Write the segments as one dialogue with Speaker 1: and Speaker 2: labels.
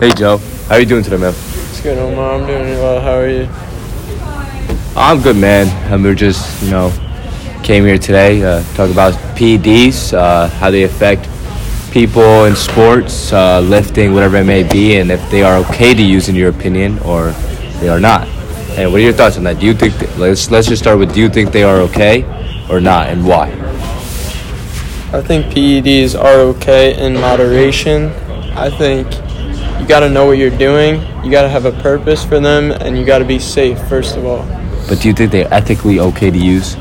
Speaker 1: Hey Joe, how are you doing today, man?
Speaker 2: It's good, Omar. I'm doing well. How are you?
Speaker 1: I'm good, man. And we're just, you know, came here today uh, talk about PEDs, uh, how they affect people in sports, uh, lifting, whatever it may be, and if they are okay to use in your opinion or they are not. And what are your thoughts on that? Do you think th- let's let's just start with do you think they are okay or not, and why?
Speaker 2: I think PEDs are okay in moderation. I think you got to know what you're doing. You got to have a purpose for them, and you got to be safe first of all.
Speaker 1: But do you think they're ethically okay to use?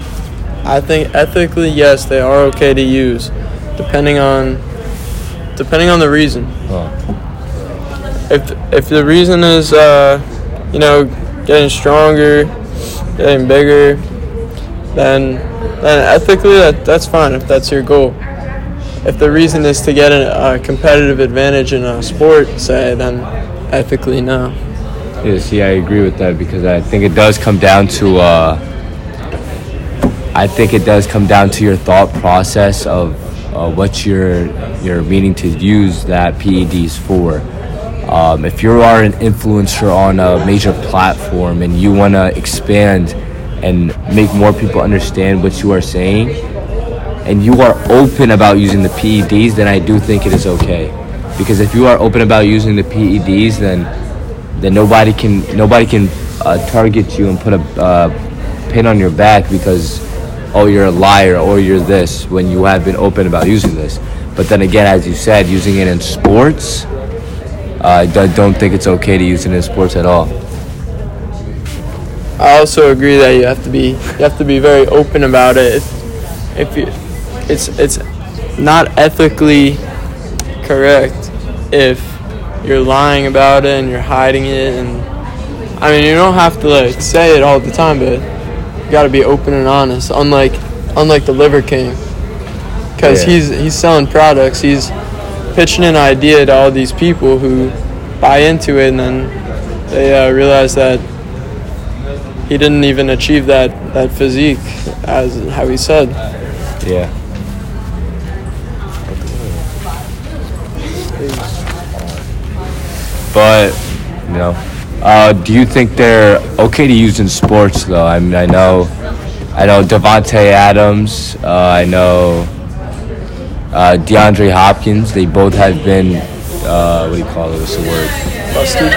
Speaker 2: I think ethically, yes, they are okay to use, depending on depending on the reason. If if the reason is, uh, you know, getting stronger, getting bigger, then then ethically that that's fine if that's your goal. If the reason is to get a, competitive advantage in a sport, say, then ethically no.
Speaker 1: Yeah, see, I agree with that because I think it does come down to. Uh, I think it does come down to your thought process of uh, what you're you're meaning to use that PEDs for. Um, if you are an influencer on a major platform and you want to expand and make more people understand what you are saying, and you are open about using the PEDs, then I do think it is okay. Because if you are open about using the PEDs, then then nobody can nobody can uh, target you and put a uh, pin on your back because oh you're a liar or you're this when you have been open about using this. But then again, as you said, using it in sports, uh, I don't think it's okay to use it in sports at all.
Speaker 2: I also agree that you have to be you have to be very open about it. If, if you, it's it's not ethically correct if you're lying about it and you're hiding it and I mean you don't have to like say it all the time, but you got to be open and honest. Unlike unlike the Liver King, because
Speaker 1: Yeah.
Speaker 2: he's he's selling products. He's pitching an idea to all these people who buy into it, and then they uh, realize that he didn't even achieve that, that physique as how he said.
Speaker 1: Yeah. But you know, uh, do you think they're okay to use in sports though? I mean, I know, I know Davante Adams. Uh, I know uh, DeAndre Hopkins. They both have been. Uh, what do you call it? What's the word?
Speaker 2: Busted.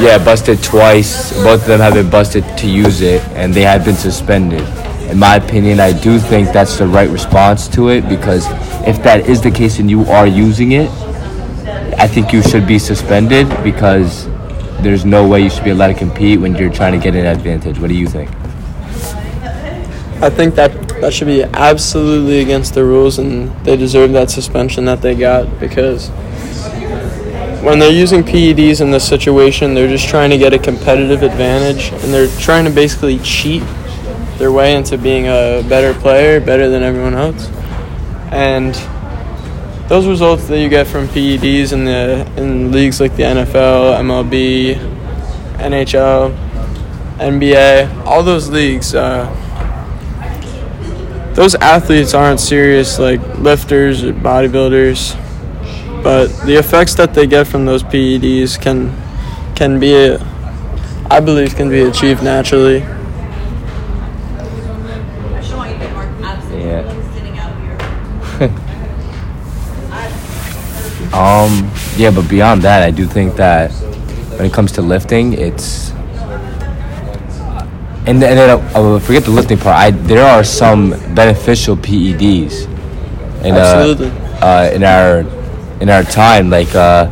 Speaker 1: Yeah, busted twice. Both of them have been busted to use it, and they have been suspended. In my opinion, I do think that's the right response to it because if that is the case and you are using it, I think you should be suspended because there's no way you should be allowed to compete when you're trying to get an advantage. What do you think?
Speaker 2: I think that that should be absolutely against the rules, and they deserve that suspension that they got because when they're using PEDs in this situation, they're just trying to get a competitive advantage, and they're trying to basically cheat their way into being a better player, better than everyone else, and those results that you get from PEDs in the in leagues like the NFL, MLB, NHL, NBA, all those leagues. Uh, those athletes aren't serious like lifters or bodybuilders, but the effects that they get from those PEDs can can be, I believe, can be achieved naturally.
Speaker 1: Um, yeah, but beyond that, I do think that when it comes to lifting, it's and, then- and then uh, forget the lifting part. I there are some beneficial PEDs, in,
Speaker 2: Absolutely.
Speaker 1: Uh, uh, in our in our time, like uh,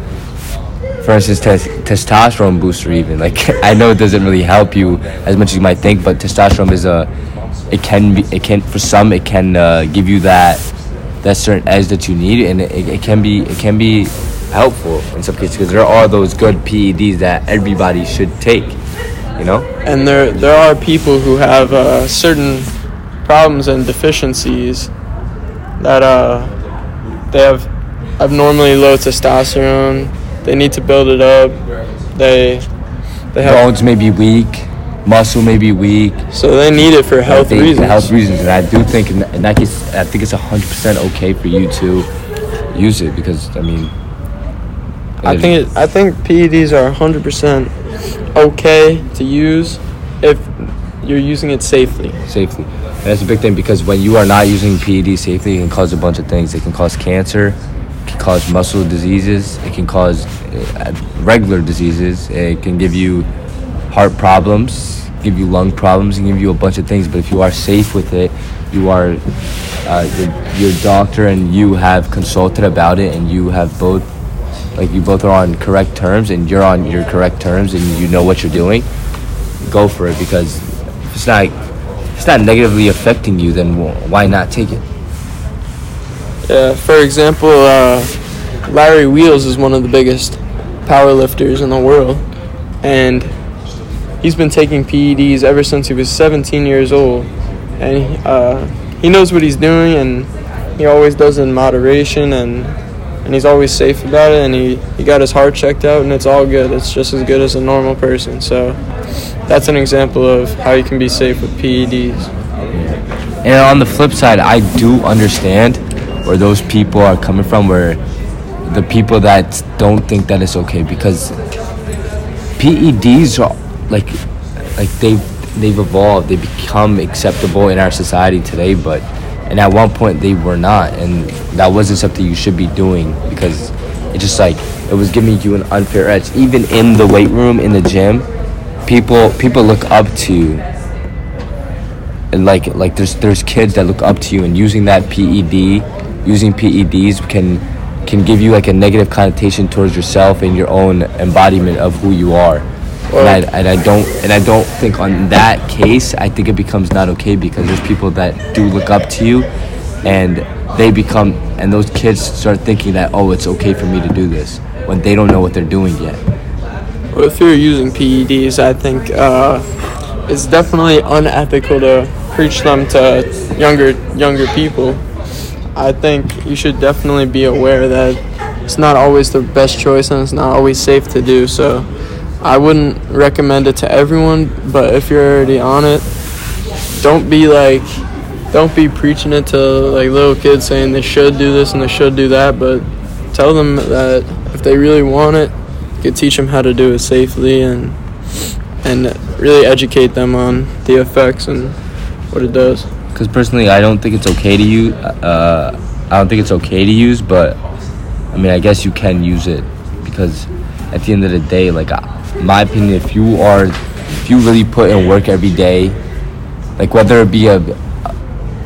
Speaker 1: for instance, tes- testosterone booster. Even like I know it doesn't really help you as much as you might think, but testosterone is a it can be it can for some it can uh, give you that that certain edge that you need, and it, it can be it can be helpful in some cases because there are those good PEDs that everybody should take. You know.
Speaker 2: and there there are people who have uh, certain problems and deficiencies that uh, they have abnormally low testosterone. They need to build it up. They they have
Speaker 1: bones may be weak, muscle may be weak.
Speaker 2: so they need it for health
Speaker 1: I think-
Speaker 2: reasons.
Speaker 1: Health reasons, and I do think in, in that case, I think it's hundred percent okay for you to use it because I mean,
Speaker 2: I think it, I think PEDs are 100% okay to use if you're using it safely.
Speaker 1: safely. And that's a big thing because when you are not using PED safely, it can cause a bunch of things. It can cause cancer, it can cause muscle diseases, it can cause uh, regular diseases, it can give you heart problems, give you lung problems, and give you a bunch of things. But if you are safe with it, you are uh, your, your doctor and you have consulted about it, and you have both like you both are on correct terms, and you're on your correct terms, and you know what you're doing. Go for it because if it's not if it's not negatively affecting you, then why not take it?
Speaker 2: Yeah, for example, uh, Larry Wheels is one of the biggest power lifters in the world, and he's been taking PEDs ever since he was 17 years old, and uh, he knows what he's doing, and he always does it in moderation, and and he's always safe about it, and he, he got his heart checked out, and it's all good. It's just as good as a normal person. So that's an example of how you can be safe with PEDs.
Speaker 1: And on the flip side, I do understand where those people are coming from, where the people that don't think that it's okay because PEDs are like like they've they've evolved, they become acceptable in our society today, but and at one point they were not, and that wasn't something you should be doing because it just like it was giving you an unfair edge. Even in the weight room, in the gym, people people look up to you. And like like there's there's kids that look up to you and using that PED using PEDs can can give you like a negative connotation towards yourself and your own embodiment of who you are and, I, and I don't and I don't think on that case I think it becomes not okay because there's people that do look up to you and they become and those kids start thinking that oh it's okay for me to do this when they don't know what they're doing yet
Speaker 2: Well, if you're using PEDs, I think uh, it's definitely unethical to preach them to younger younger people. I think you should definitely be aware that it's not always the best choice and it's not always safe to do. So I wouldn't recommend it to everyone, but if you're already on it, don't be like don't be preaching it to like little kids saying they should do this and they should do that, but tell them that if they really want it, you teach them how to do it safely and and really educate them on the effects and what it does.
Speaker 1: Because personally, I don't think it's okay to use. Uh, I don't think it's okay to use, but I mean, I guess you can use it because at the end of the day, like uh, my opinion, if you are, if you really put in work every day, like whether it be a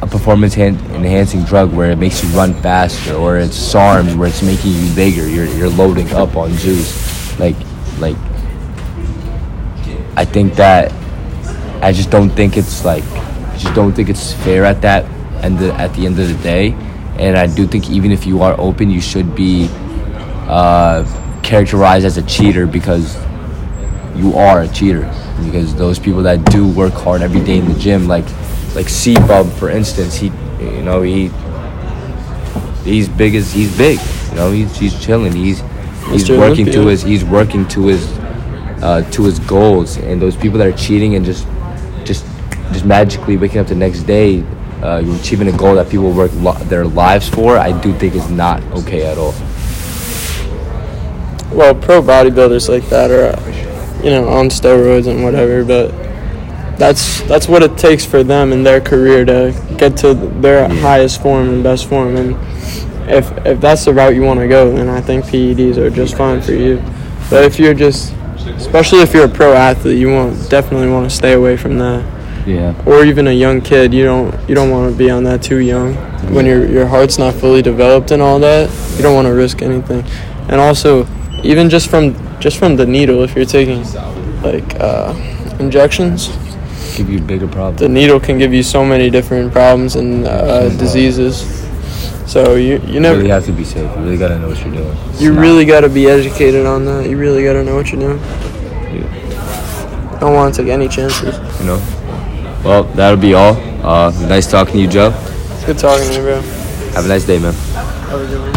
Speaker 1: a performance han- enhancing drug where it makes you run faster, or it's SARMs where it's making you bigger, you're you're loading up on juice, like like. I think that I just don't think it's like I just don't think it's fair at that and at the end of the day. And I do think even if you are open, you should be uh, characterized as a cheater because you are a cheater. Because those people that do work hard every day in the gym, like like CBum for instance, he you know he he's big as he's big. You know he's he's chilling. He's he's
Speaker 2: Mr.
Speaker 1: working to his he's working to his uh, to his goals. And those people that are cheating and just just just magically waking up the next day, uh, you're achieving a goal that people work lo- their lives for. I do think is not okay at all.
Speaker 2: Well, pro bodybuilders like that are, uh, you know, on steroids and whatever, but that's that's what it takes for them in their career to get to their highest form and best form. And if if that's the route you want to go, then I think PEDs are just fine for you. But if you're just, especially if you're a pro athlete, you want definitely want to stay away from that.
Speaker 1: Yeah.
Speaker 2: Or even a young kid, you don't you don't want to be on that too young. When your your heart's not fully developed and all that, you don't want to risk anything. And also, even just from just from the needle, if you're taking like uh, injections,
Speaker 1: Give you bigger problems.
Speaker 2: the needle can give you so many different problems and uh, diseases. So you you
Speaker 1: You
Speaker 2: never
Speaker 1: really have to be safe. You really gotta know what you're doing. It's
Speaker 2: you really got to be educated on that. You really got to know what you're doing. yeah. Don't want to take any chances.
Speaker 1: you know. Well, that'll be all. Uh, nice talking to you, Joe.
Speaker 2: Good talking to you, bro.
Speaker 1: Have a nice day, man.
Speaker 2: Have a good one.